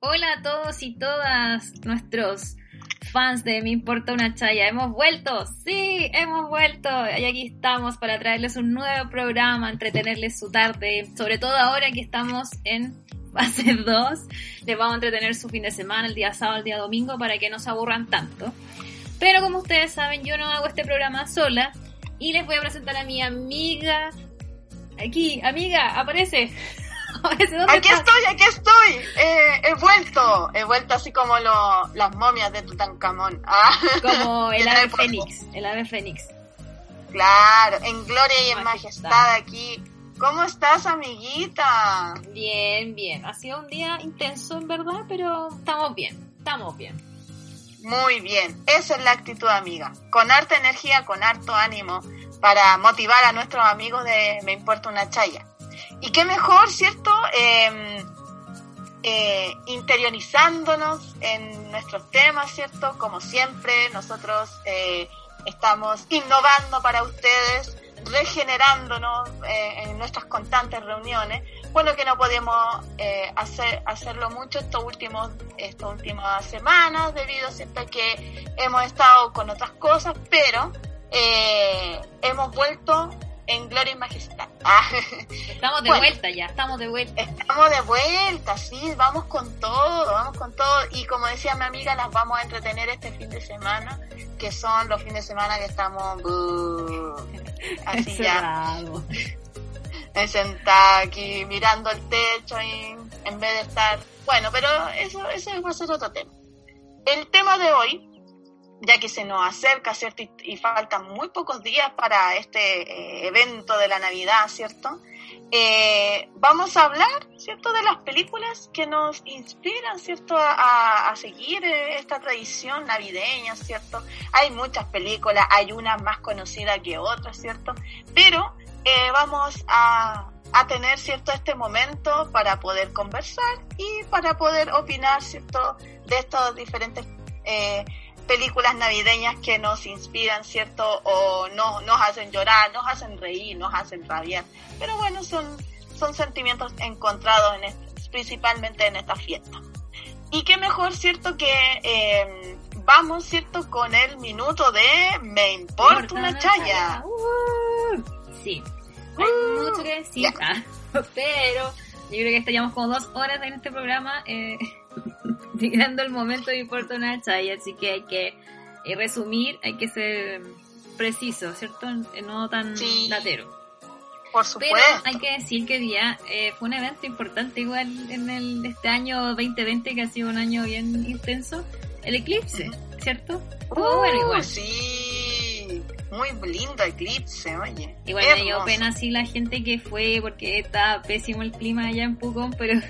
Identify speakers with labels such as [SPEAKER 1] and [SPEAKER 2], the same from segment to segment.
[SPEAKER 1] Hola a todos y todas nuestros fans de Me Importa una Chaya. Hemos vuelto, sí, hemos vuelto. Y aquí estamos para traerles un nuevo programa, entretenerles su tarde. Sobre todo ahora que estamos en fase 2. Les vamos a entretener su fin de semana, el día sábado, el día domingo, para que no se aburran tanto. Pero como ustedes saben, yo no hago este programa sola. Y les voy a presentar a mi amiga. Aquí, amiga, aparece. Aparece, ¿dónde
[SPEAKER 2] Aquí
[SPEAKER 1] estás?
[SPEAKER 2] estoy, aquí estoy. Eh, he vuelto. He vuelto así como lo- las momias de Tutankamón. Ah.
[SPEAKER 1] Como el ave fénix. El ave fénix.
[SPEAKER 2] Claro, en gloria y en
[SPEAKER 1] Majestad.
[SPEAKER 2] majestad aquí. ¿Cómo estás, amiguita?
[SPEAKER 1] Bien, bien. Ha sido un día intenso, en verdad, pero estamos bien. Estamos bien.
[SPEAKER 2] Muy bien, esa es la actitud, amiga. Con harta energía, con harto ánimo para motivar a nuestros amigos de Me Importa una Chaya. Y qué mejor, ¿cierto? Eh, eh, interiorizándonos en nuestros temas, ¿cierto? Como siempre, nosotros eh, estamos innovando para ustedes, regenerándonos eh, en nuestras constantes reuniones. Bueno, que no podemos eh, hacer, hacerlo mucho estos últimos, estas últimas semanas, debido ¿cierto? a que hemos estado con otras cosas, pero eh, hemos vuelto en gloria y majestad. Ah,
[SPEAKER 1] Estamos de
[SPEAKER 2] Bueno.
[SPEAKER 1] vuelta ya, estamos de vuelta.
[SPEAKER 2] Estamos de vuelta, sí, vamos con todo, vamos con todo. Y como decía mi amiga, las vamos a entretener este fin de semana, que son los fines de semana que estamos buh, así ya, sentada aquí mirando el techo y en vez de estar... Bueno, pero eso, eso va a ser otro tema. El tema de hoy, ya que se nos acerca, ¿cierto? Y, faltan muy pocos días para este eh, evento de la Navidad, ¿cierto? Eh, vamos a hablar, ¿cierto? De las películas que nos inspiran, ¿cierto? A, seguir eh, esta tradición navideña, ¿cierto? Hay muchas películas, hay unas más conocidas que otras, ¿cierto? Pero vamos a, a tener, ¿cierto? Este momento para poder conversar y para poder opinar, ¿cierto? De estas diferentes películas navideñas que nos inspiran, ¿cierto? O no, nos hacen llorar, nos hacen reír, nos hacen rabiar. Pero bueno, son, son sentimientos encontrados en est- principalmente en esta fiesta. Y qué mejor, ¿cierto? Que eh, vamos, ¿cierto? Con el minuto de Me importa una chaya.
[SPEAKER 1] Uh, sí, hay
[SPEAKER 2] Uh,
[SPEAKER 1] mucho que decir, ah, pero yo creo que estaríamos como dos horas en este programa eh, llegando el momento de importa una chaya, así que hay que eh, resumir, hay que ser preciso, ¿cierto? Eh, No tan
[SPEAKER 2] Sí.
[SPEAKER 1] latero.
[SPEAKER 2] Por
[SPEAKER 1] Pero
[SPEAKER 2] supuesto.
[SPEAKER 1] hay que decir que día eh, fue un evento importante igual en el, este año 2020 que ha sido un año bien intenso, el eclipse, ¿cierto? Estuvo bueno
[SPEAKER 2] Uh,
[SPEAKER 1] igual.
[SPEAKER 2] Sí, muy lindo eclipse, oye.
[SPEAKER 1] Igual me dio pena así la gente que fue porque está pésimo el clima allá en Pucón, pero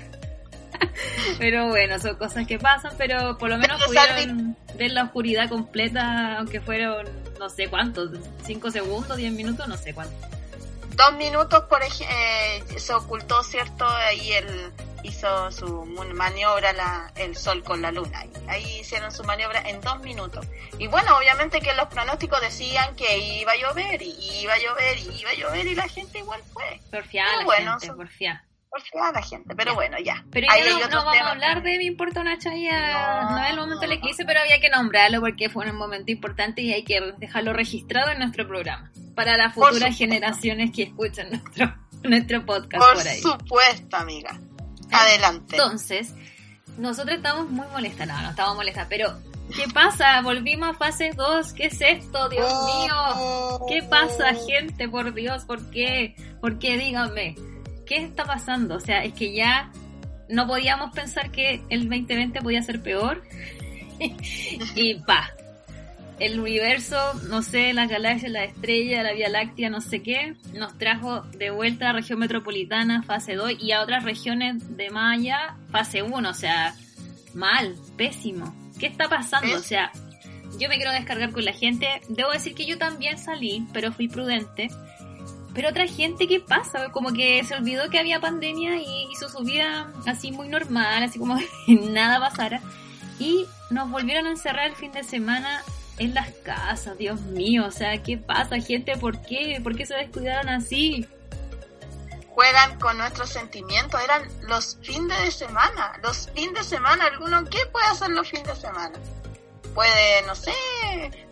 [SPEAKER 1] pero bueno, son cosas que pasan, pero por lo menos pudieron ver la oscuridad completa, aunque fueron no sé cuántos, 5 segundos, 10 minutos, no sé cuánto.
[SPEAKER 2] Dos minutos, por ejemplo, se ocultó, ¿cierto? Ahí él hizo su maniobra la, el sol con la luna. Ahí, hicieron su maniobra en dos minutos. Y bueno, obviamente que los pronósticos decían que iba a llover, y iba a llover, y iba a llover, y la gente igual fue.
[SPEAKER 1] Porfiada la
[SPEAKER 2] bueno,
[SPEAKER 1] gente,
[SPEAKER 2] son-
[SPEAKER 1] porfiada.
[SPEAKER 2] Por fea la gente, pero bueno, ya.
[SPEAKER 1] Pero ya no, no vamos a hablar de Me importa una chaya, no,
[SPEAKER 2] No.
[SPEAKER 1] es el momento del eclipse, pero había que nombrarlo porque fue un momento importante y hay que dejarlo registrado en nuestro programa para las
[SPEAKER 2] Por
[SPEAKER 1] futuras generaciones que escuchan nuestro, nuestro podcast
[SPEAKER 2] Por
[SPEAKER 1] por ahí.
[SPEAKER 2] supuesto, amiga. Adelante.
[SPEAKER 1] Entonces, nosotros estamos muy molestas, no, no estamos molestas, pero ¿qué pasa? Volvimos a fase 2, ¿qué es esto? Dios mío, ¿qué pasa, gente? Por Dios, ¿por qué? ¿Por qué? Díganme, ¿qué está pasando? O sea, es que ya no podíamos pensar que el 2020 podía ser peor y pa. El universo, no sé, las galaxias, la estrella, la Vía Láctea, no sé qué, nos trajo de vuelta a la región metropolitana, fase 2, y a otras regiones de Maya, fase 1, o sea, mal, pésimo. ¿Qué está pasando? O sea, yo me quiero descargar con la gente. Debo decir que yo también salí, pero fui prudente. Pero otra gente, ¿qué pasa? Como que se olvidó que había pandemia y hizo su vida así muy normal, así como que nada pasara. Y nos volvieron a encerrar el fin de semana en las casas, Dios mío, o sea, ¿qué pasa, gente? ¿Por qué? ¿Por qué se descuidaron así?
[SPEAKER 2] Juegan con nuestros sentimientos, eran los fines de semana, los fines de semana, alguno, ¿qué puede hacer los fines de semana? Puede, no sé,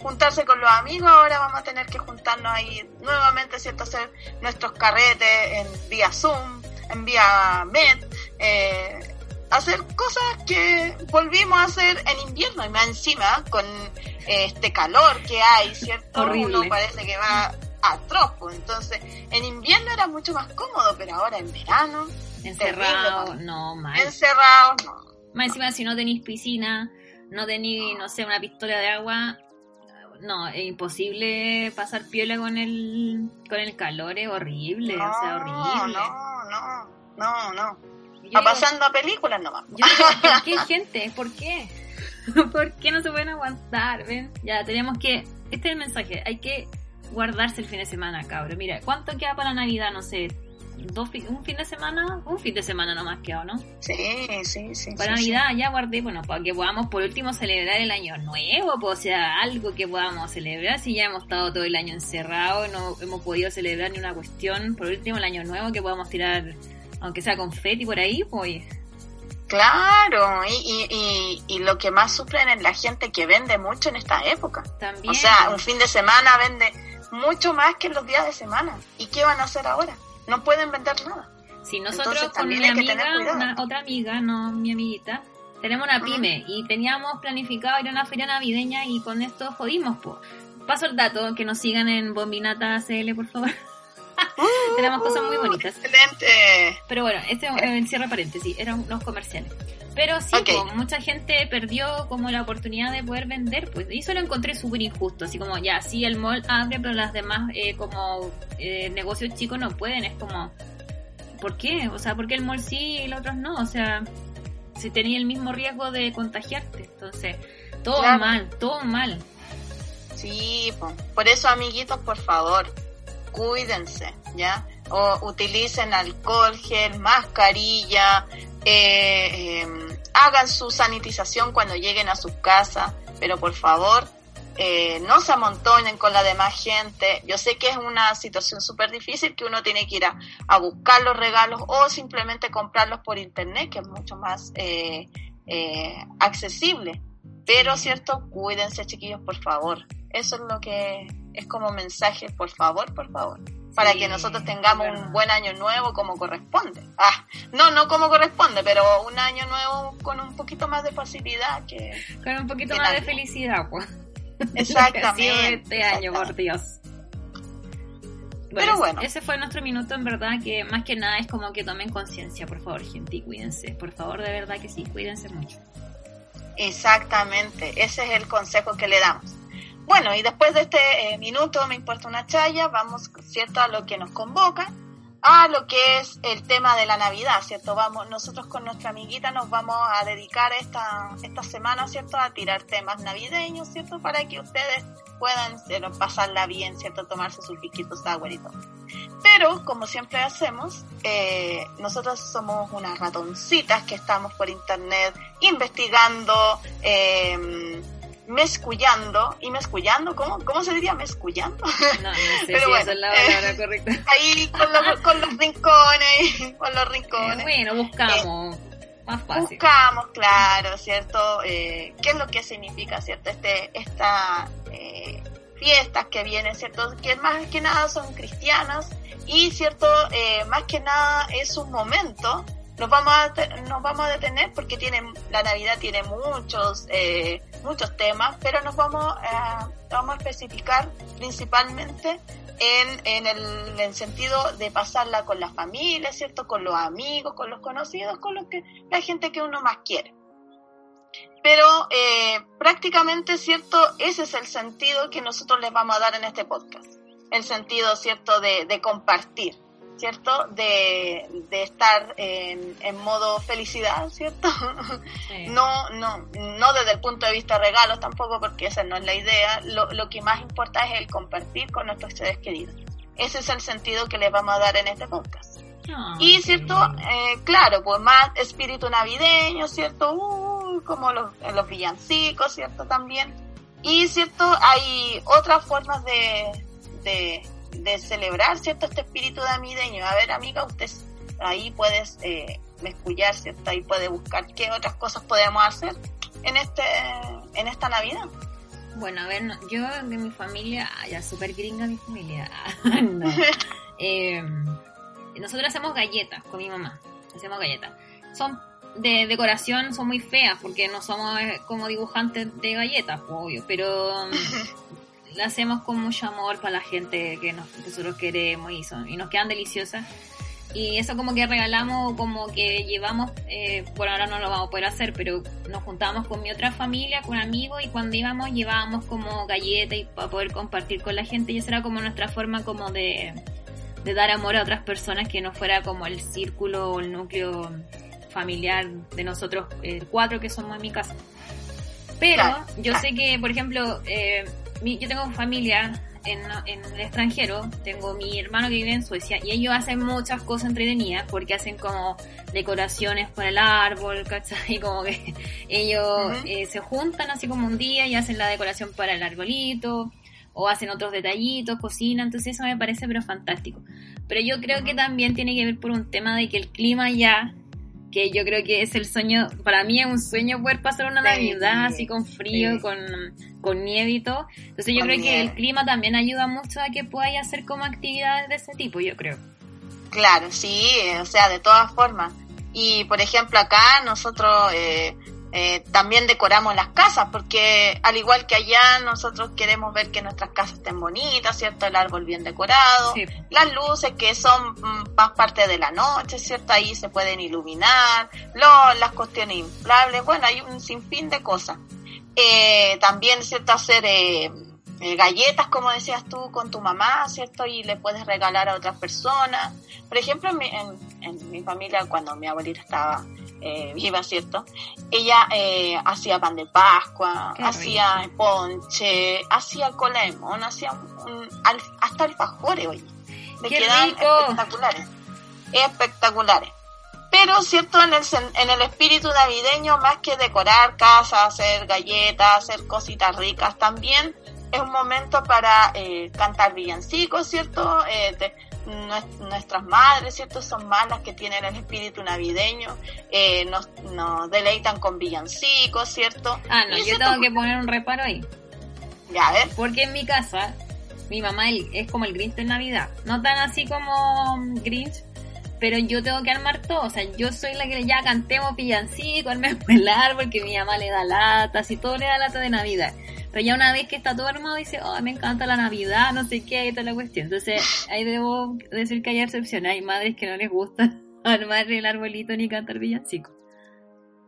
[SPEAKER 2] juntarse con los amigos, ahora vamos a tener que juntarnos ahí nuevamente, ¿cierto? Hacer nuestros carretes en vía Zoom, en vía Med, eh, hacer cosas que volvimos a hacer en invierno y más encima con eh, este calor que hay, ¿cierto?
[SPEAKER 1] Horrible.
[SPEAKER 2] Uno parece que va a tropo, entonces en invierno era mucho más cómodo, pero ahora en verano...
[SPEAKER 1] Encerrado,
[SPEAKER 2] terrible,
[SPEAKER 1] no, mal.
[SPEAKER 2] Encerrado, no.
[SPEAKER 1] Más encima, si no tenéis piscina, no tenéis, no sé, una pistola de agua, no, es imposible pasar piola con el, con el calor, es horrible, o sea, horrible.
[SPEAKER 2] No, no, no, no.
[SPEAKER 1] Yo
[SPEAKER 2] pasando a películas nomás.
[SPEAKER 1] Yo digo, ¿por qué, gente? ¿Por qué? ¿Por qué no se pueden aguantar? ¿Ven? Ya, tenemos que... Este es el mensaje. Hay que guardarse el fin de semana, cabrón. Mira, ¿cuánto queda para Navidad? No sé, dos un fin de semana, un fin de semana nomás queda, ¿no?
[SPEAKER 2] Sí, sí, sí.
[SPEAKER 1] Para
[SPEAKER 2] sí,
[SPEAKER 1] Navidad ya guardé, bueno, para que podamos por último celebrar el año nuevo, pues, o sea, algo que podamos celebrar. Si ya hemos estado todo el año encerrados, no hemos podido celebrar ni una cuestión, por último el año nuevo que podamos tirar, aunque sea confeti por ahí, pues.
[SPEAKER 2] Claro, y, y, y, y lo que más sufren es la gente que vende mucho en esta época.
[SPEAKER 1] También.
[SPEAKER 2] O sea, un fin de semana vende mucho más que los días de semana. ¿Y qué van a hacer ahora? No pueden vender nada.
[SPEAKER 1] Si nosotros
[SPEAKER 2] Entonces,
[SPEAKER 1] con mi amiga, una, otra amiga, no mi amiguita, tenemos una pyme y teníamos planificado ir a una feria navideña y con esto jodimos, pues. Paso el dato, que nos sigan en Bombinata CL, por favor. Tenemos cosas muy bonitas.
[SPEAKER 2] Excelente.
[SPEAKER 1] Pero bueno, este es el cierre paréntesis, eran unos comerciales. Pero sí,
[SPEAKER 2] Ok.
[SPEAKER 1] po, mucha gente perdió como la oportunidad de poder vender, pues, y eso lo encontré súper injusto, así como, ya, sí, el mall abre, pero las demás, eh, como, eh, negocios chicos no pueden, es como, ¿por qué? O sea, ¿por qué el mall sí y los otros no? O sea, si tenía el mismo riesgo de contagiarte, entonces, todo
[SPEAKER 2] Claro.
[SPEAKER 1] mal, todo mal.
[SPEAKER 2] Sí, po. por eso amiguitos, por favor, cuídense, ¿ya? O utilicen alcohol, gel, mascarilla, eh, eh, hagan su sanitización cuando lleguen a sus casas, pero por favor, eh, no se amontonen con la demás gente. Yo sé que es una situación súper difícil que uno tiene que ir a, a buscar los regalos o simplemente comprarlos por internet, que es mucho más eh, eh, accesible. Pero, ¿cierto? Cuídense, chiquillos, por favor. Eso es lo que es como mensaje, por favor, por favor. Para que nosotros tengamos un buen año nuevo como corresponde. Ah, no, no como corresponde, pero un año nuevo con un poquito más de facilidad que...
[SPEAKER 1] Con un poquito
[SPEAKER 2] ¿Qué
[SPEAKER 1] más de felicidad, pues.
[SPEAKER 2] Exactamente.
[SPEAKER 1] este año, por Dios.
[SPEAKER 2] Pero bueno.
[SPEAKER 1] Ese fue nuestro minuto, en verdad, que más que nada es como que tomen conciencia, por favor, gente, y cuídense. Por favor, de verdad que sí, cuídense mucho.
[SPEAKER 2] Exactamente, ese es el consejo que le damos. Bueno, y después de este eh, minuto, me importa una chaya, vamos, ¿cierto?, a lo que nos convoca, a lo que es el tema de la Navidad, ¿cierto? Vamos, nosotros con nuestra amiguita nos vamos a dedicar esta, esta semana, ¿cierto?, a tirar temas navideños, ¿cierto?, para que ustedes puedan pasarla bien, ¿cierto?, tomarse sus piquitos sour y todo. Pero, como siempre hacemos, eh, nosotros somos unas ratoncitas que estamos por internet investigando, eh, mezcullando, y mezcullando, ¿cómo, ¿cómo se diría mezcullando?
[SPEAKER 1] No, no sé
[SPEAKER 2] Pero
[SPEAKER 1] si
[SPEAKER 2] bueno,
[SPEAKER 1] esa es la
[SPEAKER 2] eh,
[SPEAKER 1] correcta.
[SPEAKER 2] Ahí con los, con los rincones, con los rincones.
[SPEAKER 1] Bueno, buscamos. Más fácil.
[SPEAKER 2] Buscamos, claro, ¿cierto? Eh, ¿Qué es lo que significa, ¿cierto? Este, esta eh, fiestas que vienen, ¿cierto? Que más que nada son cristianas y, ¿cierto? Eh, más que nada es un momento. Nos vamos a, nos vamos a detener porque tiene, la Navidad tiene muchos, eh, muchos temas, pero nos vamos a, vamos a especificar principalmente en, en el, en el sentido de pasarla con la familia, ¿cierto? Con los amigos, con los conocidos, con los que, la gente que uno más quiere. Pero eh, prácticamente, ¿cierto? Ese es el sentido que nosotros les vamos a dar en este podcast. El sentido, ¿cierto?, de, de compartir, ¿cierto? De, de estar en, en, modo felicidad, ¿cierto?
[SPEAKER 1] Sí.
[SPEAKER 2] No, no, no desde el punto de vista regalos tampoco, porque esa no es la idea. Lo, lo que más importa es el compartir con nuestros seres queridos. Ese es el sentido que les vamos a dar en este podcast. Y cierto, eh, claro, pues más espíritu navideño, cierto, Uh, como los, los villancicos, cierto, también. Y cierto, hay otras formas de, de, de celebrar, cierto, este espíritu navideño. A ver, amiga, usted ahí puedes eh, escuchar, cierto, ahí puede buscar qué otras cosas podemos hacer en este en esta Navidad.
[SPEAKER 1] Bueno, a ver, no, yo de mi familia, ah, ya súper gringa mi familia. no. Eh, nosotros hacemos galletas con mi mamá. Hacemos galletas. Son de decoración, son muy feas porque no somos eh, como dibujantes de galletas, obvio, pero la hacemos con mucho amor para la gente que, nos, nosotros queremos y, son, y nos quedan deliciosas. Y eso como que regalamos, como que llevamos, eh, bueno ahora no lo vamos a poder hacer, pero nos juntábamos con mi otra familia, con amigos, y cuando íbamos llevábamos como galletas y para poder compartir con la gente, y esa era como nuestra forma como de, de dar amor a otras personas que no fuera como el círculo o el núcleo familiar de nosotros eh, cuatro que somos en mi casa. Pero yo sé que, por ejemplo, eh, mi- yo tengo familia en, en el extranjero, tengo mi hermano que vive en Suecia y ellos hacen muchas cosas entretenidas porque hacen como decoraciones para el árbol, ¿cachai? Como que ellos eh, se juntan así como un día y hacen la decoración para el arbolito o hacen otros detallitos, cocinan, entonces eso me parece pero fantástico. Pero yo creo que también tiene que ver por un tema de que el clima ya, que yo creo que es el sueño, para mí es un sueño poder pasar una
[SPEAKER 2] Sí,
[SPEAKER 1] Navidad así con frío,
[SPEAKER 2] sí.
[SPEAKER 1] con, con nieve y todo. Entonces yo
[SPEAKER 2] Con
[SPEAKER 1] creo que el clima también ayuda mucho a que podáis hacer como actividades de ese tipo, yo creo.
[SPEAKER 2] Claro, sí, eh, o sea, de todas formas. Y por ejemplo acá nosotros eh, eh, también decoramos las casas, porque al igual que allá nosotros queremos ver que nuestras casas estén bonitas, ¿cierto? El árbol bien decorado,
[SPEAKER 1] Sí.
[SPEAKER 2] las luces que son mm, más parte de la noche, ¿cierto? Ahí se pueden iluminar, lo- las cuestiones inflables, bueno, hay un sinfín de cosas. Eh, también, ¿cierto? Hacer eh, eh, galletas, como decías tú, con tu mamá, ¿cierto? Y le puedes regalar a otras personas. Por ejemplo, en mi, en, en mi familia, cuando mi abuelita estaba eh, viva, ¿cierto? Ella eh, hacía pan de Pascua,
[SPEAKER 1] Qué
[SPEAKER 2] hacía ponche, hacía cola de mono, hacía un- un- al- hasta alfajores, oye. Le
[SPEAKER 1] ¡Qué
[SPEAKER 2] quedan
[SPEAKER 1] rico!
[SPEAKER 2] espectaculares. Espectaculares. Pero, ¿cierto? En el, en el espíritu navideño, más que decorar casas, hacer galletas, hacer cositas ricas, también es un momento para eh, cantar villancicos, ¿cierto? Eh, nuestras madres, ¿cierto? Son más las que tienen el espíritu navideño, eh, nos, nos deleitan con villancicos, ¿cierto?
[SPEAKER 1] Ah, no, yo
[SPEAKER 2] cierto,
[SPEAKER 1] tengo que poner un reparo ahí.
[SPEAKER 2] Ya, a ver,
[SPEAKER 1] Porque en mi casa, mi mamá es como el Grinch de Navidad. No tan así como Grinch, pero yo tengo que armar todo. O sea, yo soy la que ya cantemos pillancico, armemos el árbol, que mi mamá le da latas y todo le da lata de Navidad. Pero ya una vez que está todo armado, dice, oh, me encanta la Navidad, no sé qué, y toda la cuestión. Entonces, ahí debo decir que hay excepciones. Hay madres que no les gusta armar el arbolito ni cantar villancico.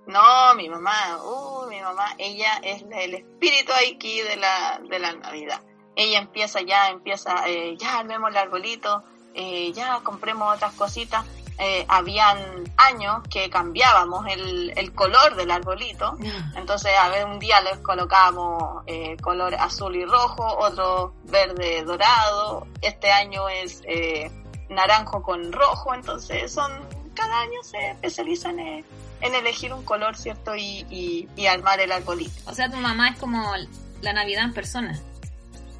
[SPEAKER 2] No, mi mamá, uh, mi mamá, ella es el espíritu aquí de la, de la Navidad. Ella empieza ya, empieza, eh, ya armemos el arbolito, eh, ya compremos otras cositas. Eh, habían años que cambiábamos el, el color del arbolito. Entonces, a ver, un día les colocábamos eh, color azul y rojo, otro verde dorado. Este año es eh, naranjo con rojo. Entonces, son cada año se especializan en, en elegir un color, ¿cierto? Y, y, y armar el arbolito.
[SPEAKER 1] O sea, tu mamá es como la Navidad en persona.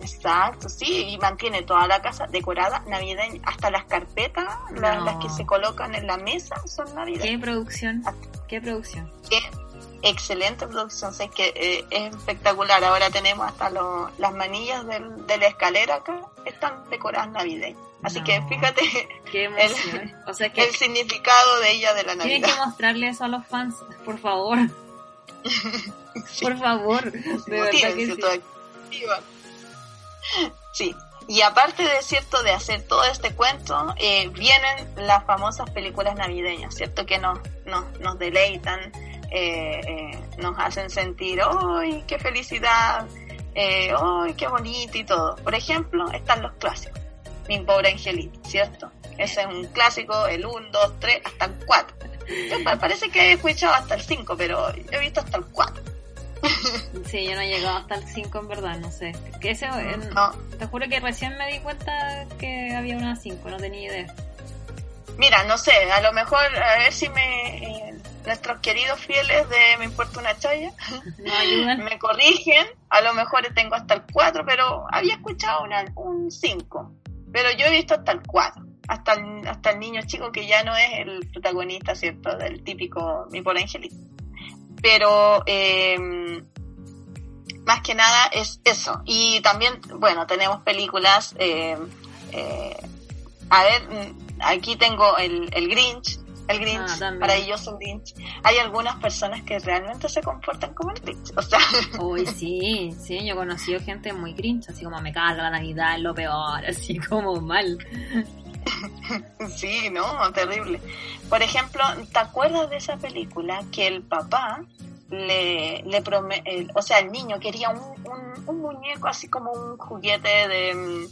[SPEAKER 2] Exacto, sí, y mantiene toda la casa decorada navideña, hasta las carpetas,
[SPEAKER 1] No.
[SPEAKER 2] las que se colocan en la mesa son navideñas.
[SPEAKER 1] ¿Qué producción? ¿Qué producción?
[SPEAKER 2] Qué excelente producción, sé que eh, es espectacular. Ahora tenemos hasta lo- las manillas del- de la escalera acá, están decoradas navideñas. Así
[SPEAKER 1] No.
[SPEAKER 2] que fíjate
[SPEAKER 1] Qué emoción. O sea que
[SPEAKER 2] el significado de ella de la
[SPEAKER 1] tienen
[SPEAKER 2] Navidad.
[SPEAKER 1] que mostrarle eso a los fans, por favor. Por favor. De verdad que sí.
[SPEAKER 2] Sí. Y aparte de cierto de hacer todo este cuento, eh, vienen las famosas películas navideñas, cierto que nos, nos, nos deleitan. eh, eh, nos hacen sentir, ¡ay, qué felicidad! ¡ay, qué bonito! y todo. Por ejemplo, están los clásicos. Mi pobre angelito, ¿cierto? Ese es un clásico, el 1, 2, 3, hasta el 4. Yo pa- parece que he escuchado hasta el 5, pero he visto hasta el 4.
[SPEAKER 1] Sí, yo no he llegado hasta el 5 en verdad, no sé. Que ese, en-
[SPEAKER 2] No.
[SPEAKER 1] Te juro que recién me di cuenta que había una 5, no tenía idea.
[SPEAKER 2] Mira, no sé, a lo mejor, a ver si me... eh, nuestros queridos fieles de Me Importa una Chaya me corrigen, a lo mejor tengo hasta el 4, pero había escuchado una- un 5, pero yo he visto hasta el 4, hasta el, hasta el niño chico que ya no es el protagonista, ¿cierto? Del típico Mi por Angelito. Pero eh, más que nada es eso. Y también, bueno, tenemos películas, eh, eh, a ver, mm, aquí tengo el, el Grinch, el Grinch,
[SPEAKER 1] Ah,
[SPEAKER 2] maravilloso Grinch. Hay algunas personas que realmente se comportan como el Grinch, o sea,
[SPEAKER 1] Uy, sí, sí, yo he conocido gente muy grinch, así como me carga la Navidad, es lo peor, así como mal.
[SPEAKER 2] Sí, no, terrible. Por ejemplo, ¿te acuerdas de esa película que el papá le, le prome- o sea, el niño quería un, un, un muñeco así como un juguete de, mm,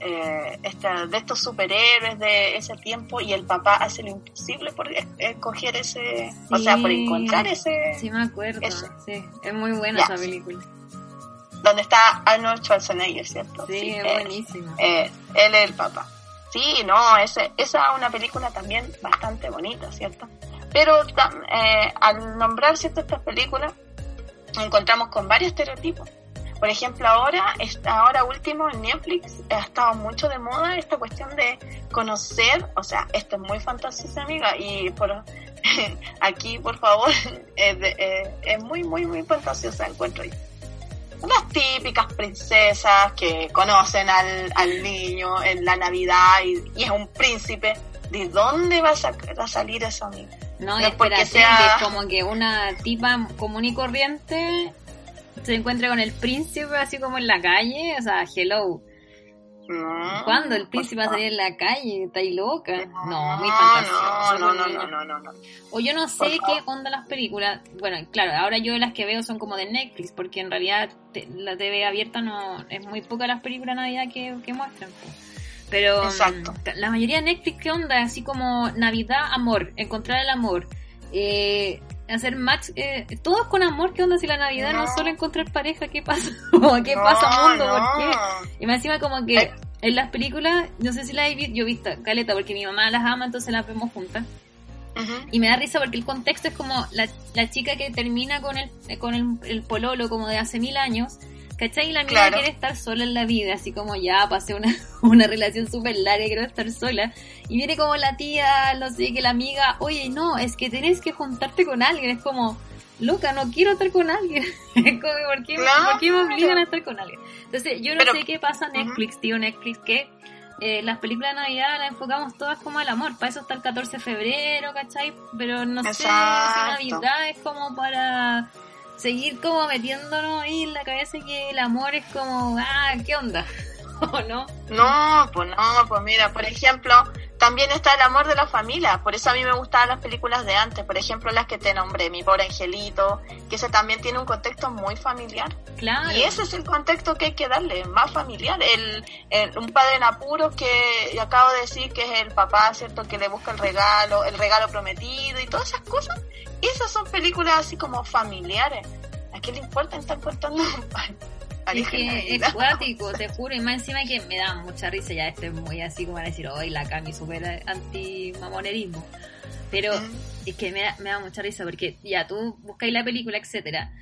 [SPEAKER 2] eh, esta- de estos superhéroes de ese tiempo y el papá hace lo imposible por es- escoger ese, o sea, por
[SPEAKER 1] Sí.
[SPEAKER 2] encontrar ese,
[SPEAKER 1] Sí, me acuerdo,
[SPEAKER 2] Ese.
[SPEAKER 1] sí, es muy buena esa película.
[SPEAKER 2] donde está Arnold Schwarzenegger, ¿cierto?
[SPEAKER 1] Sí, es
[SPEAKER 2] eh,
[SPEAKER 1] buenísima.
[SPEAKER 2] Eh, él es el papá. Sí, no, esa es una película también bastante bonita, ¿cierto? Pero eh, al nombrar ciertas estas películas, encontramos con varios estereotipos. Por ejemplo, ahora, ahora último en Netflix ha estado mucho de moda esta cuestión de conocer, o sea, esto es muy fantasioso, amiga, y por aquí, por favor, es, de- eh, es muy, muy, muy fantasiosa, encuentro yo las típicas princesas que conocen al, al niño en la Navidad y, y es un príncipe. ¿De dónde va a, salir eso, amigo?
[SPEAKER 1] No,
[SPEAKER 2] no es porque sea-
[SPEAKER 1] que como que una tipa común y corriente se encuentra con el príncipe así como en la calle, o sea, hello.
[SPEAKER 2] No,
[SPEAKER 1] ¿Cuándo el príncipe va a salir en la calle? ¿Está ahí loca? No, muy fantasioso.
[SPEAKER 2] no, no, no, no, no, no.
[SPEAKER 1] O yo no sé qué onda las películas. Bueno, claro, ahora yo las que veo son como de Netflix, porque en realidad te- la TV abierta no es muy poca las películas de Navidad que, que muestran. Pero
[SPEAKER 2] Exacto.
[SPEAKER 1] mm, la mayoría de Netflix, ¿qué onda? Así como Navidad, amor, encontrar el amor, eh, hacer match, eh, todos con amor, ¿qué onda? Si la Navidad no, es
[SPEAKER 2] No.
[SPEAKER 1] solo encontrar pareja, ¿qué pasa? ¿Qué
[SPEAKER 2] No,
[SPEAKER 1] pasa, mundo?
[SPEAKER 2] no.
[SPEAKER 1] ¿Por qué? Y más encima como que
[SPEAKER 2] Eh.
[SPEAKER 1] en las películas, no sé si las he visto, yo he visto caleta porque mi mamá las ama, entonces las vemos juntas. Y me da risa porque el contexto es como la, la chica que termina con el, con el, el pololo como de hace mil años, ¿cachai? Y la mina
[SPEAKER 2] Claro.
[SPEAKER 1] quiere estar sola en la vida, así como ya pasé una, una relación súper larga y quiero estar sola. Y viene como la tía, no sé, que la amiga, oye, no, es que tenés que juntarte con alguien. Es como, loca, no quiero estar con alguien. Es como, ¿por qué,
[SPEAKER 2] Claro.
[SPEAKER 1] ¿por qué me obligan a estar con alguien? Entonces, yo no
[SPEAKER 2] Pero-
[SPEAKER 1] sé qué pasa en Netflix, tío Netflix, que eh, las películas de Navidad las enfocamos todas como al amor. Para eso está el 14 de febrero, ¿cachai? Pero no sé si Navidad es como para seguir como metiéndonos ahí en la cabeza que el amor es como, ah, ¿qué onda? ¿O no?
[SPEAKER 2] No, pues no, pues mira, por ejemplo, también está el amor de la familia, por eso a mí me gustaban las películas de antes, por ejemplo las que te nombré, Mi pobre angelito, que ese también tiene un contexto muy familiar.
[SPEAKER 1] Claro.
[SPEAKER 2] Y ese es el contexto que hay que darle, más familiar. El, el- un padre en apuros que acabo de decir que es el papá, ¿cierto? Que le busca el regalo, el regalo prometido y todas esas cosas. Esas son películas así como familiares. ¿A qué le importa estar
[SPEAKER 1] Es que es cuático, te juro, y más encima que me da mucha risa, ya este es muy así como a decir, hoy la Cami super anti-mamonerismo. Pero es que me da, me da mucha risa porque ya tú buscáis la película, etcétera,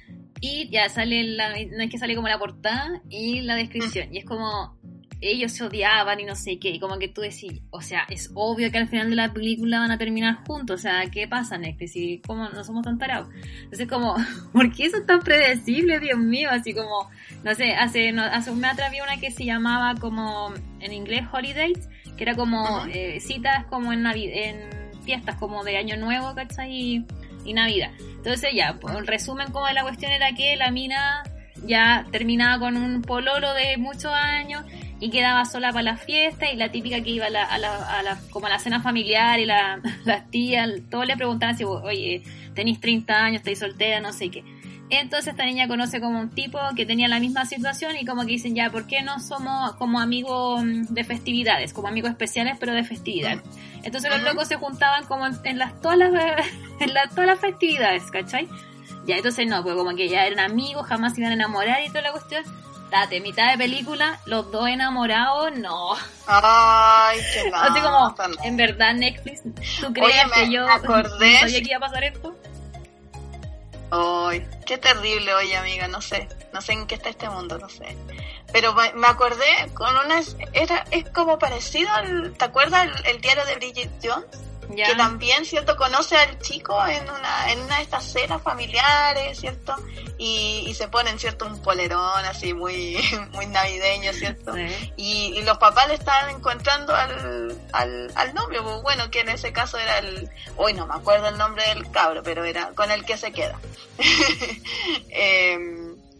[SPEAKER 1] y ya sale la, no es que sale como la portada y la descripción, y es como ellos se odiaban y no sé qué, y como que tú decís, o sea, es obvio que al final de la película van a terminar juntos, o sea, ¿qué pasa, Netflix? Y como no somos tan tarados. Entonces como, ¿por qué eso es tan predecible, Dios mío? Así como, no sé, hace, no, hace un mes atrás vi una que se llamaba como, en inglés, Holidays, que era como eh, citas como en, Navi- en fiestas como de Año Nuevo, ¿cachai? Y, y Navidad. Entonces ya, pues, el resumen como de la cuestión era que la mina ya terminaba con un pololo de muchos años y quedaba sola para la fiesta y la típica que iba a la, a la, a la- como a la cena familiar y la, las tías, todos le preguntaban si, oye, tenéis 30 años, estáis soltera, no sé qué. Entonces esta niña conoce como un tipo que tenía la misma situación y como que dicen, ya, ¿por qué no somos como amigos mm, de festividades? Como amigos especiales, pero de festividad. Entonces los locos se juntaban como en, en las, todas las, en las, todas las festividades, ¿cachai? Ya, entonces no, pues como que ya eran amigos, jamás se iban a enamorar y toda la cuestión. Date, mitad de película, los dos enamorados, no.
[SPEAKER 2] Ay, qué
[SPEAKER 1] Así como,
[SPEAKER 2] no.
[SPEAKER 1] en verdad Netflix, ¿tú crees
[SPEAKER 2] Oye, me
[SPEAKER 1] que yo
[SPEAKER 2] acordé-
[SPEAKER 1] sabía que iba a pasar esto?
[SPEAKER 2] Ay, qué terrible, oye amiga, no sé, no sé en qué está este mundo, no sé. Pero me me acordé con una, era, es como parecido al, ¿te acuerdas el, el diario de Bridget Jones?
[SPEAKER 1] Ya.
[SPEAKER 2] Que también, ¿cierto? Conoce al chico en una, en una de estas cenas familiares, ¿cierto? Y, y se ponen, ¿cierto? Un polerón así muy, muy navideño, ¿cierto?
[SPEAKER 1] Sí.
[SPEAKER 2] Y, y los papás le estaban encontrando al, al, al novio, pues, bueno, que en ese caso era el, hoy no me acuerdo el nombre del cabro, pero era con el que se queda. Eh,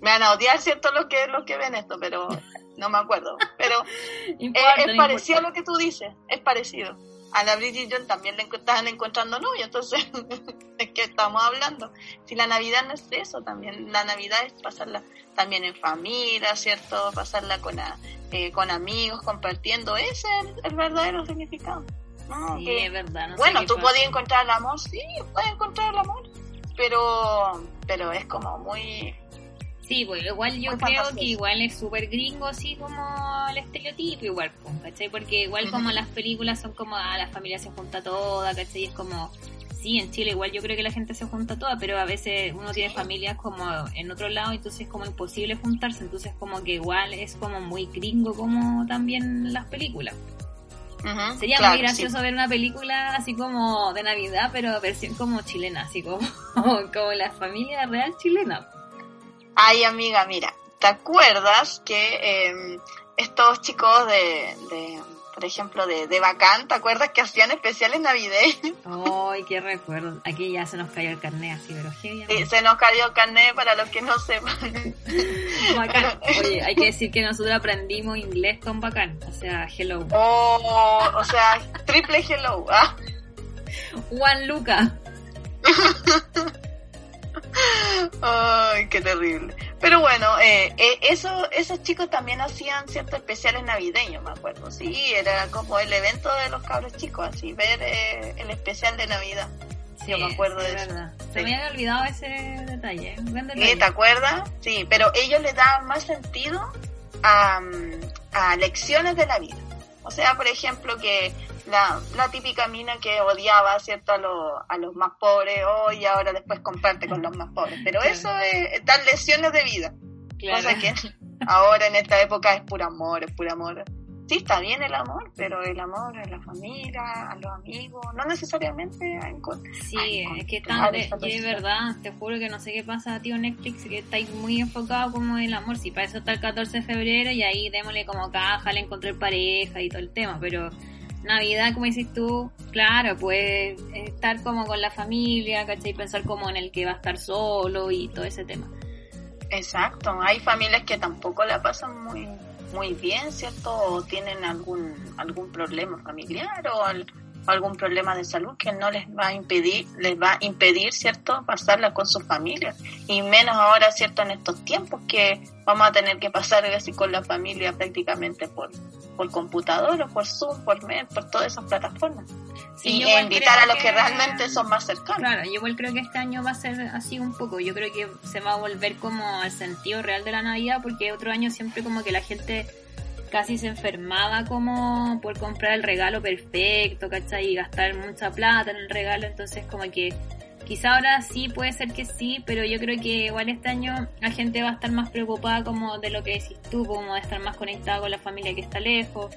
[SPEAKER 2] me van a odiar, ¿cierto? Los que, los que ven esto, pero no me acuerdo. Pero
[SPEAKER 1] Importa,
[SPEAKER 2] es
[SPEAKER 1] no
[SPEAKER 2] parecido a lo que tú dices, es parecido. A la Bridget Jones también le estaban encontrando novio, entonces, ¿de qué estamos hablando? Si la Navidad no es eso también, la Navidad es pasarla también en familia, ¿cierto? Pasarla con, a- eh, con amigos, compartiendo, ese es el, el verdadero significado. ¿no?
[SPEAKER 1] Sí,
[SPEAKER 2] Que-
[SPEAKER 1] es verdad. no
[SPEAKER 2] bueno, tú podías encontrar el amor, sí, puedes encontrar el amor, pero, pero es como muy...
[SPEAKER 1] Sí, pues igual yo
[SPEAKER 2] Muy
[SPEAKER 1] creo
[SPEAKER 2] fantasioso.
[SPEAKER 1] que igual es súper gringo, así como el estereotipo, igual, pues, ¿cachai? Porque igual como las películas son como, ah, la familia se junta toda, ¿cachai? Es como, sí, en Chile igual yo creo que la gente se junta toda, pero a veces uno tiene familias como en otro lado, entonces es como imposible juntarse, entonces como que igual es como muy gringo como también las películas.
[SPEAKER 2] Ujú,
[SPEAKER 1] Sería
[SPEAKER 2] claro,
[SPEAKER 1] muy gracioso
[SPEAKER 2] sí.
[SPEAKER 1] ver una película así como de Navidad, pero versión como chilena, así como, como la familia real chilena.
[SPEAKER 2] Ay, amiga, mira, ¿te acuerdas que eh, estos chicos de, de, por ejemplo, de, de Bacán, ¿te acuerdas que hacían especiales navideños?
[SPEAKER 1] Ay, qué recuerdo. Aquí ya se nos cayó el carnet así, pero.
[SPEAKER 2] Sí, se nos cayó carnet para los que no sepan.
[SPEAKER 1] Bacán. Oye, hay que decir que nosotros aprendimos inglés con bacán. O sea, hello.
[SPEAKER 2] Oh, o sea, triple hello. ¿ah?
[SPEAKER 1] Juan Luca.
[SPEAKER 2] Ay, qué terrible. Pero bueno, eh, eh, eso, esos chicos también hacían ciertos especiales navideños, me acuerdo. Sí, era como el evento de los cabros chicos, así, ver eh, el especial de Navidad.
[SPEAKER 1] Sí,
[SPEAKER 2] Yo me acuerdo
[SPEAKER 1] sí,
[SPEAKER 2] de
[SPEAKER 1] es
[SPEAKER 2] eso.
[SPEAKER 1] Se me había olvidado ese detalle.
[SPEAKER 2] Sí,
[SPEAKER 1] detalle.
[SPEAKER 2] ¿Te acuerdas? Sí, pero ellos le daban más sentido a, mm, a lecciones de la vida. O sea, por ejemplo, que la, la típica mina que odiaba, ¿cierto?, a, los a los más pobres, oh, y ahora después comparte con los más pobres. Pero
[SPEAKER 1] Claro.
[SPEAKER 2] eso es dar lecciones de vida.
[SPEAKER 1] Claro.
[SPEAKER 2] Cosa que ahora en esta época es puro amor, es puro amor. Sí, está bien el amor, pero el amor a la familia, a los amigos, no necesariamente a
[SPEAKER 1] Sí, es que tan es verdad, te juro que no sé qué pasa, tío Netflix, que estáis muy enfocado como en el amor, si para eso está el 14 de febrero y ahí démosle como caja, le encontré pareja y todo el tema, pero Navidad, como dices tú, claro, pues estar como con la familia, ¿cachai? Pensar como en el que va a estar solo y todo ese tema.
[SPEAKER 2] Exacto, hay familias que tampoco la pasan muy muy bien, ¿cierto? O tienen algún algún problema familiar o al- algún problema de salud que no les va a impedir, les va a impedir, ¿cierto? Pasarla con sus familias. Y menos ahora, ¿cierto? En estos tiempos que vamos a tener que pasar así con la familia prácticamente por por computador o por Zoom, por Mail, por todas esas plataformas.
[SPEAKER 1] Sí,
[SPEAKER 2] y invitar a los que... realmente son más cercanos.
[SPEAKER 1] Claro, yo igual creo que este año va a ser así un poco. Yo creo que se va a volver como al sentido real de la Navidad, porque otro año siempre como que la gente casi se enfermaba como por comprar el regalo perfecto, ¿cachai? Y gastar mucha plata en el regalo, entonces como que quizá ahora sí puede ser que sí, pero yo creo que igual este año la gente va a estar más preocupada como de lo que decís tú, como de estar más conectada con la familia que está lejos,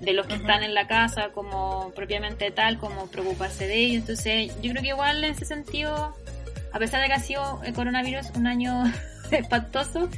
[SPEAKER 1] de los que están en la casa como propiamente tal, como preocuparse de ellos. Entonces yo creo que igual en ese sentido, a pesar de que ha sido el coronavirus un año espantoso,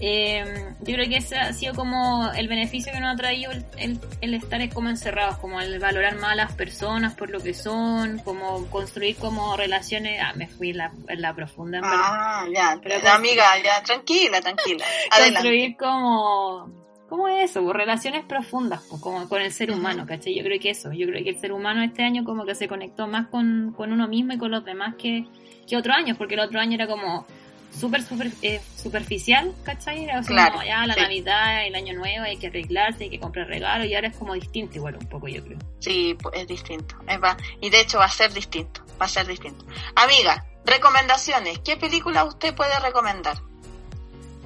[SPEAKER 1] eh, yo creo que ese ha sido como el beneficio que nos ha traído el, el, el estar como encerrados, como el valorar más a las personas por lo que son, como construir como relaciones, ah, me fui en la, en la profunda, en verdad.
[SPEAKER 2] Ah, ya,
[SPEAKER 1] Pero
[SPEAKER 2] pero amiga, ya, tranquila, tranquila. Adelante.
[SPEAKER 1] construir como ¿Cómo es eso? Pues, relaciones profundas, pues, como con el ser humano, ¿cachai? Yo creo que eso, yo creo que el ser humano este año como que se conectó más con, con uno mismo y con los demás que, que otro año, porque el otro año era como súper super, eh, superficial, ¿cachai? Era así
[SPEAKER 2] Claro,
[SPEAKER 1] como ya la
[SPEAKER 2] sí.
[SPEAKER 1] Navidad, el año nuevo, hay que arreglarse, hay que comprar regalos y ahora es como distinto igual un poco, yo creo.
[SPEAKER 2] Sí, pues, es distinto. Es va- y de hecho va a ser distinto. Va a ser distinto. Amiga, recomendaciones. ¿Qué película usted puede recomendar?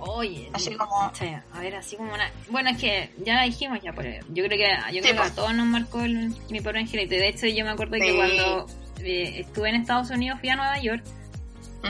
[SPEAKER 1] Oye,
[SPEAKER 2] Así como-
[SPEAKER 1] a ver, así como una... Bueno, es que ya la dijimos ya, por yo creo que, yo
[SPEAKER 2] Sí,
[SPEAKER 1] creo que
[SPEAKER 2] pues.
[SPEAKER 1] a todos nos marcó el, mi pobre angelito. De hecho, yo me acuerdo que cuando eh, estuve en Estados Unidos fui a Nueva York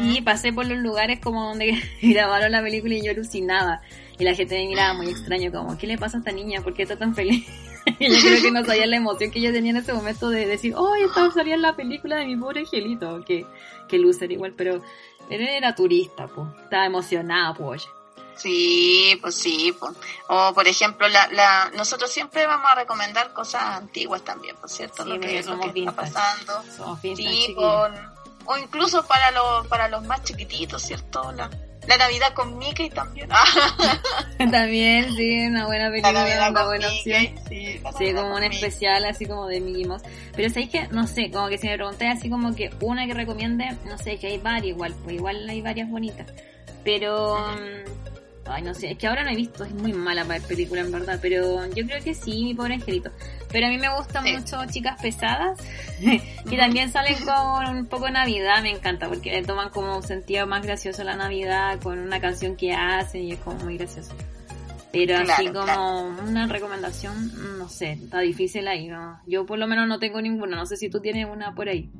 [SPEAKER 1] y pasé por los lugares como donde grabaron la película y yo alucinaba. Y la gente me miraba muy extraño, como, ¿qué le pasa a esta niña? ¿Por qué está tan feliz? y yo creo que no sabía la emoción que yo tenía en ese momento de decir, oh, estaba salía en la película de mi pobre angelito. Que, que loser igual, pero él era turista, pues. Estaba emocionado, pues.
[SPEAKER 2] Sí, pues sí. Pues. O por ejemplo, la, la, nosotros siempre vamos a recomendar cosas antiguas también, por cierto,
[SPEAKER 1] Sí,
[SPEAKER 2] lo que, lo que está
[SPEAKER 1] vintage.
[SPEAKER 2] pasando.
[SPEAKER 1] Somos finas,
[SPEAKER 2] Sí, con, o incluso para los, para los más chiquititos, ¿cierto? La, la Navidad con Mickey también.
[SPEAKER 1] También, sí, una buena
[SPEAKER 2] la
[SPEAKER 1] película, una buena
[SPEAKER 2] Mickey.
[SPEAKER 1] opción.
[SPEAKER 2] Sí, la
[SPEAKER 1] Sí, como un
[SPEAKER 2] Mickey.
[SPEAKER 1] especial así como de Mickey Mouse. Pero sabéis que, no sé, como que si me preguntáis así como que una que recomiende, no sé, que hay varias igual, pues igual hay varias bonitas. Pero, ay, no sé, es que ahora no he visto, es muy mala para película en verdad, pero yo creo que sí, mi pobre angelito. Pero a mí me gustan
[SPEAKER 2] Sí.
[SPEAKER 1] mucho Chicas Pesadas, que también salen con un poco de Navidad, me encanta, porque le toman como un sentido más gracioso la Navidad con una canción que hacen y es como muy gracioso. Pero así
[SPEAKER 2] Claro,
[SPEAKER 1] como
[SPEAKER 2] claro.
[SPEAKER 1] una recomendación, no sé, está difícil ahí, ¿no? Yo por lo menos no tengo ninguna, no sé si tú tienes una por ahí.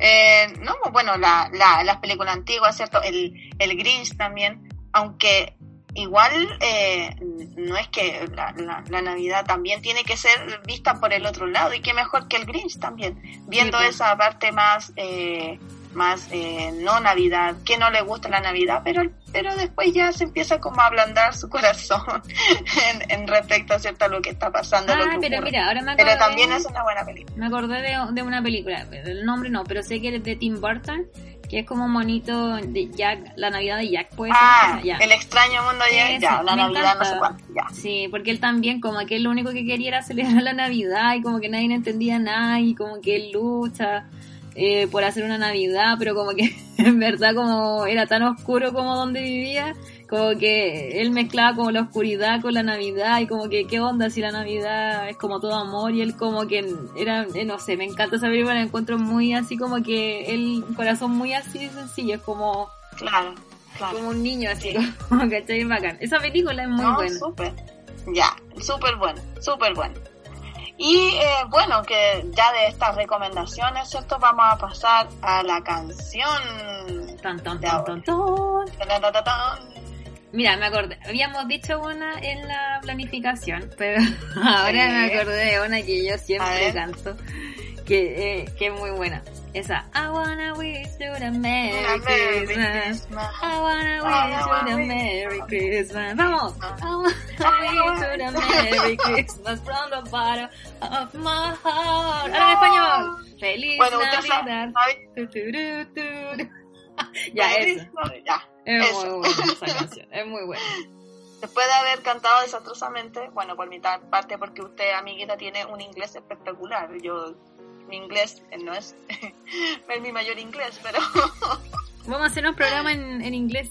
[SPEAKER 2] Eh, no, bueno, la, la, las películas antiguas, ¿cierto? El, el Grinch también, aunque igual eh, no es que la, la, la Navidad también tiene que ser vista por el otro lado y qué mejor que el Grinch también, viendo
[SPEAKER 1] pues.
[SPEAKER 2] esa parte más, eh, más eh, no Navidad, que no le gusta la Navidad, pero, pero después ya se empieza como a ablandar su corazón en, en respecto ¿cierto? a lo que está pasando. lo
[SPEAKER 1] Ah,
[SPEAKER 2] que
[SPEAKER 1] pero
[SPEAKER 2] ocurre.
[SPEAKER 1] mira, ahora me acordé,
[SPEAKER 2] pero también es una buena película.
[SPEAKER 1] me acordé de, de una película, el nombre no, pero sé que es de Tim Burton, que es como monito de Jack, la Navidad de Jack, puede ser.
[SPEAKER 2] Ah,
[SPEAKER 1] ya.
[SPEAKER 2] el extraño mundo ya,
[SPEAKER 1] sí,
[SPEAKER 2] ya, la Navidad no sé cuánto, ya.
[SPEAKER 1] Sí, porque él también, como que él lo único que quería era celebrar la Navidad y como que nadie entendía nada y como que él lucha eh, por hacer una Navidad, pero como que en verdad como era tan oscuro como donde vivía, como que él mezclaba como la oscuridad con la Navidad y como que qué onda si la Navidad es como todo amor y él como que era, eh, no sé, me encanta esa película, la encuentro muy así como que él, un corazón muy así sencillo, es como,
[SPEAKER 2] Claro, claro.
[SPEAKER 1] como un niño así, como, ¿cachai? Bacán. Esa película es muy
[SPEAKER 2] no,
[SPEAKER 1] buena.
[SPEAKER 2] súper. Ya, súper bueno, súper bueno. Y eh, bueno, que ya de estas recomendaciones, ¿cierto? Vamos a pasar a la canción.
[SPEAKER 1] Tan, tan, tan, tan, tan. Mira, me acordé. Habíamos dicho una en la planificación, pero ahora
[SPEAKER 2] Sí.
[SPEAKER 1] me acordé de una que yo siempre canto, que, eh, que es muy buena. Esa, I wanna wish you a Merry Christmas. I wanna wish you a Merry Christmas. Vamos. I wanna wish you a Merry Christmas from the bottom of my heart. Ahora en español. Feliz
[SPEAKER 2] Bueno.
[SPEAKER 1] Navidad. Tu, tu, tu, tu. Ya,
[SPEAKER 2] Feliz
[SPEAKER 1] eso.
[SPEAKER 2] Navidad.
[SPEAKER 1] Es
[SPEAKER 2] Eso.
[SPEAKER 1] muy buena esa canción. Es muy buena.
[SPEAKER 2] Después de haber cantado desastrosamente, bueno, por mi parte, porque usted, amiguita, tiene un inglés espectacular. Yo, mi inglés no es, no es mi mayor inglés, pero.
[SPEAKER 1] Vamos a hacer un programa en, en inglés.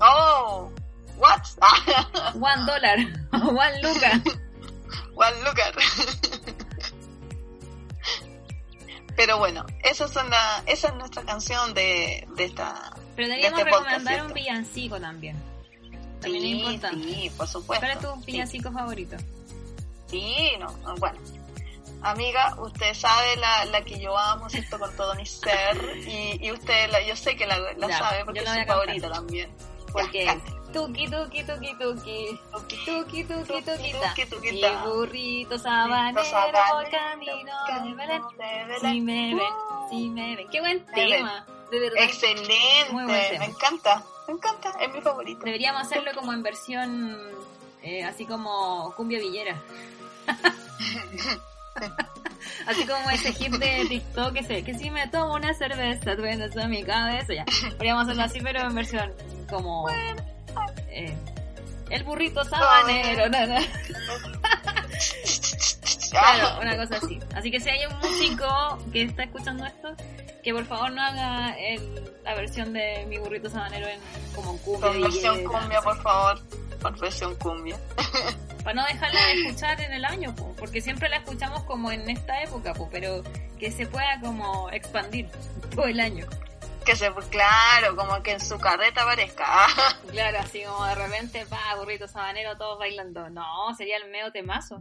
[SPEAKER 2] ¡Oh! ¿What?
[SPEAKER 1] One dollar. One luca.
[SPEAKER 2] One looker. Pero bueno, esas son la, esa es nuestra canción de, de esta.
[SPEAKER 1] Pero deberíamos
[SPEAKER 2] este podcast,
[SPEAKER 1] recomendar un villancico también. También es
[SPEAKER 2] Sí,
[SPEAKER 1] importante.
[SPEAKER 2] sí, por supuesto.
[SPEAKER 1] ¿Cuál es tu
[SPEAKER 2] Sí.
[SPEAKER 1] villancico favorito?
[SPEAKER 2] Sí, no, bueno. Amiga, usted sabe la, la que yo amo, ¿cierto? Con todo mi ser. Y, y usted, la, yo sé que la, la
[SPEAKER 1] Ya,
[SPEAKER 2] sabe porque es su favorita también.
[SPEAKER 1] Porque
[SPEAKER 2] cante.
[SPEAKER 1] tuki tuki tuki tuki.
[SPEAKER 2] Tuki,
[SPEAKER 1] Tuki tuki
[SPEAKER 2] tuki,
[SPEAKER 1] tuquita.
[SPEAKER 2] tuki,
[SPEAKER 1] Y
[SPEAKER 2] tuquita.
[SPEAKER 1] burrito sabanero camino de Belén. Si me ven, si me ven. Qué buen tema. De verdad.
[SPEAKER 2] Excelente, me encanta, me encanta, es mi favorito.
[SPEAKER 1] Deberíamos hacerlo como en versión eh, así como cumbia villera. así como ese hit de TikTok que, se, que si me tomo una cerveza, duendes a mi cabeza, ya. Podríamos hacerlo así, pero en versión como... eh, el burrito sabanero, no, no. Claro, una cosa así. Así que si hay un músico que está escuchando esto, que por favor no haga el- la versión de mi burrito sabanero en como cumbia.
[SPEAKER 2] Con versión cumbia, por favor. Con versión cumbia.
[SPEAKER 1] Para no dejarla de escuchar en el año, po, porque siempre la escuchamos como en esta época, po, pero que se pueda como expandir todo el año.
[SPEAKER 2] Que se, claro, como que en su carreta aparezca.
[SPEAKER 1] Claro, así como de repente, pa, burrito sabanero, todos bailando. No, sería el medio temazo.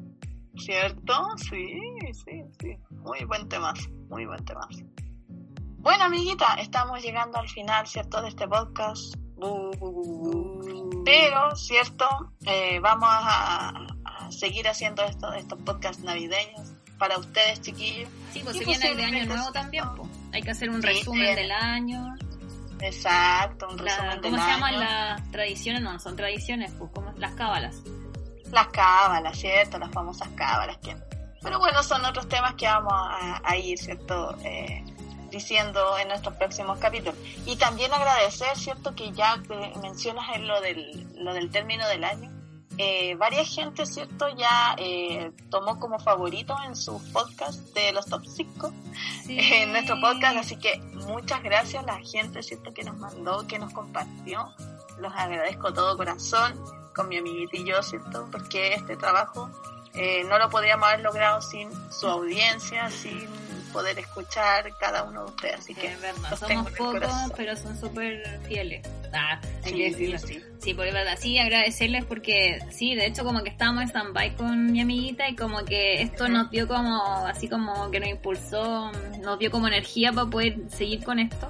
[SPEAKER 2] ¿Cierto? Sí, sí, sí. Muy buen temazo, muy buen temazo. Bueno, amiguita, estamos llegando al final, ¿cierto? De este podcast. Pero, ¿cierto? Eh, vamos a, a seguir haciendo esto, estos podcasts navideños para ustedes, chiquillos.
[SPEAKER 1] Sí, pues se viene el de año nuevo también, po. Hay que hacer un
[SPEAKER 2] Sí,
[SPEAKER 1] resumen
[SPEAKER 2] sí.
[SPEAKER 1] del año.
[SPEAKER 2] Exacto, un
[SPEAKER 1] La-
[SPEAKER 2] resumen
[SPEAKER 1] ¿Cómo
[SPEAKER 2] del
[SPEAKER 1] se llaman
[SPEAKER 2] año.
[SPEAKER 1] las tradiciones? No, son tradiciones, pues, como las cábalas.
[SPEAKER 2] Las cábalas, ¿cierto? Las famosas cábalas. Que... Pero bueno, son otros temas que vamos a, a ir, ¿cierto? Eh, diciendo en nuestros próximos capítulos. Y también agradecer, ¿cierto? Que ya mencionas en lo del, lo del término del año. Eh, varias gente, ¿cierto? Ya eh, tomó como favorito en sus podcasts de los top 5
[SPEAKER 1] Sí.
[SPEAKER 2] en nuestro podcast, así que muchas gracias a la gente, ¿cierto? Que nos mandó, que nos compartió. Los agradezco de todo corazón con mi amiguita y yo, ¿cierto? Porque este trabajo eh, no lo podríamos haber logrado sin su audiencia, sin poder escuchar cada uno de ustedes. Así que
[SPEAKER 1] es verdad, somos pocos, pero son súper fieles. Ah, hay
[SPEAKER 2] Sí,
[SPEAKER 1] que decirlo.
[SPEAKER 2] sí.
[SPEAKER 1] Sí, porque es verdad, sí, agradecerles porque sí, de hecho como que estábamos en stand-by con mi amiguita y como que esto nos dio como, así como que nos impulsó, nos dio como energía para poder seguir con esto.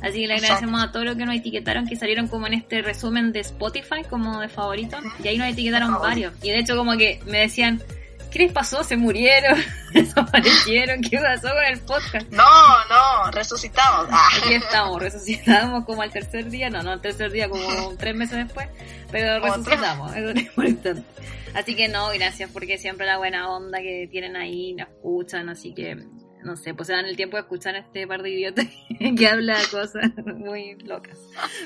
[SPEAKER 1] Así que le agradecemos a todos los que nos etiquetaron, que salieron como en este resumen de Spotify, como de favoritos, y ahí nos etiquetaron varios. Y de hecho como que me decían, ¿qué les pasó? ¿Se murieron? ¿Desaparecieron? ¿Qué pasó con el podcast?
[SPEAKER 2] No, no, resucitamos. Ah.
[SPEAKER 1] Aquí estamos, resucitamos como al tercer día, no, no al tercer día, como tres meses después, pero resucitamos, eso es importante. Así que no, gracias, porque siempre la buena onda que tienen ahí, nos escuchan, así que, no sé, pues se dan el tiempo de escuchar a este par de idiotas que habla cosas muy locas.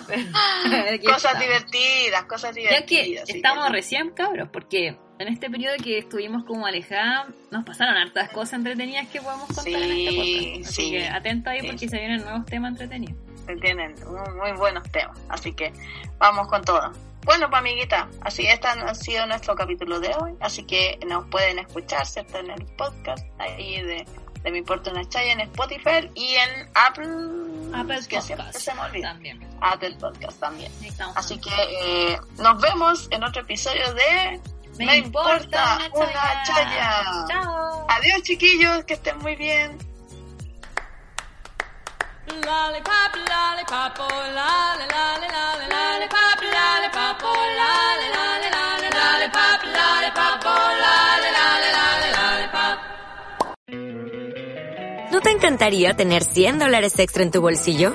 [SPEAKER 2] Cosas divertidas, cosas
[SPEAKER 1] Ya que
[SPEAKER 2] divertidas. sí,
[SPEAKER 1] estamos
[SPEAKER 2] que-
[SPEAKER 1] recién cabros, porque en este periodo que estuvimos como alejadas, nos pasaron hartas cosas entretenidas que podemos contar en este
[SPEAKER 2] Sí,
[SPEAKER 1] podcast. Así
[SPEAKER 2] sí.
[SPEAKER 1] que atento ahí
[SPEAKER 2] Sí,
[SPEAKER 1] porque
[SPEAKER 2] sí.
[SPEAKER 1] se vienen nuevos temas entretenidos.
[SPEAKER 2] tienen muy, muy buenos temas, así que vamos con todo. Bueno, pues amiguita, así este ha sido nuestro capítulo de hoy, así que nos pueden escuchar, ¿cierto? En el podcast ahí de, de Me Importa una Chaya en Spotify y en Apple,
[SPEAKER 1] Apple
[SPEAKER 2] que siempre
[SPEAKER 1] Podcast
[SPEAKER 2] se me olvida,
[SPEAKER 1] también.
[SPEAKER 2] Apple Podcast también. Así que eh, nos vemos en otro episodio de Me, importa una chaya.
[SPEAKER 1] Chao.
[SPEAKER 2] Adiós chiquillos, que estén muy bien.
[SPEAKER 3] Oh, oh, oh.
[SPEAKER 4] ¿No te encantaría tener 100 dólares extra en tu bolsillo?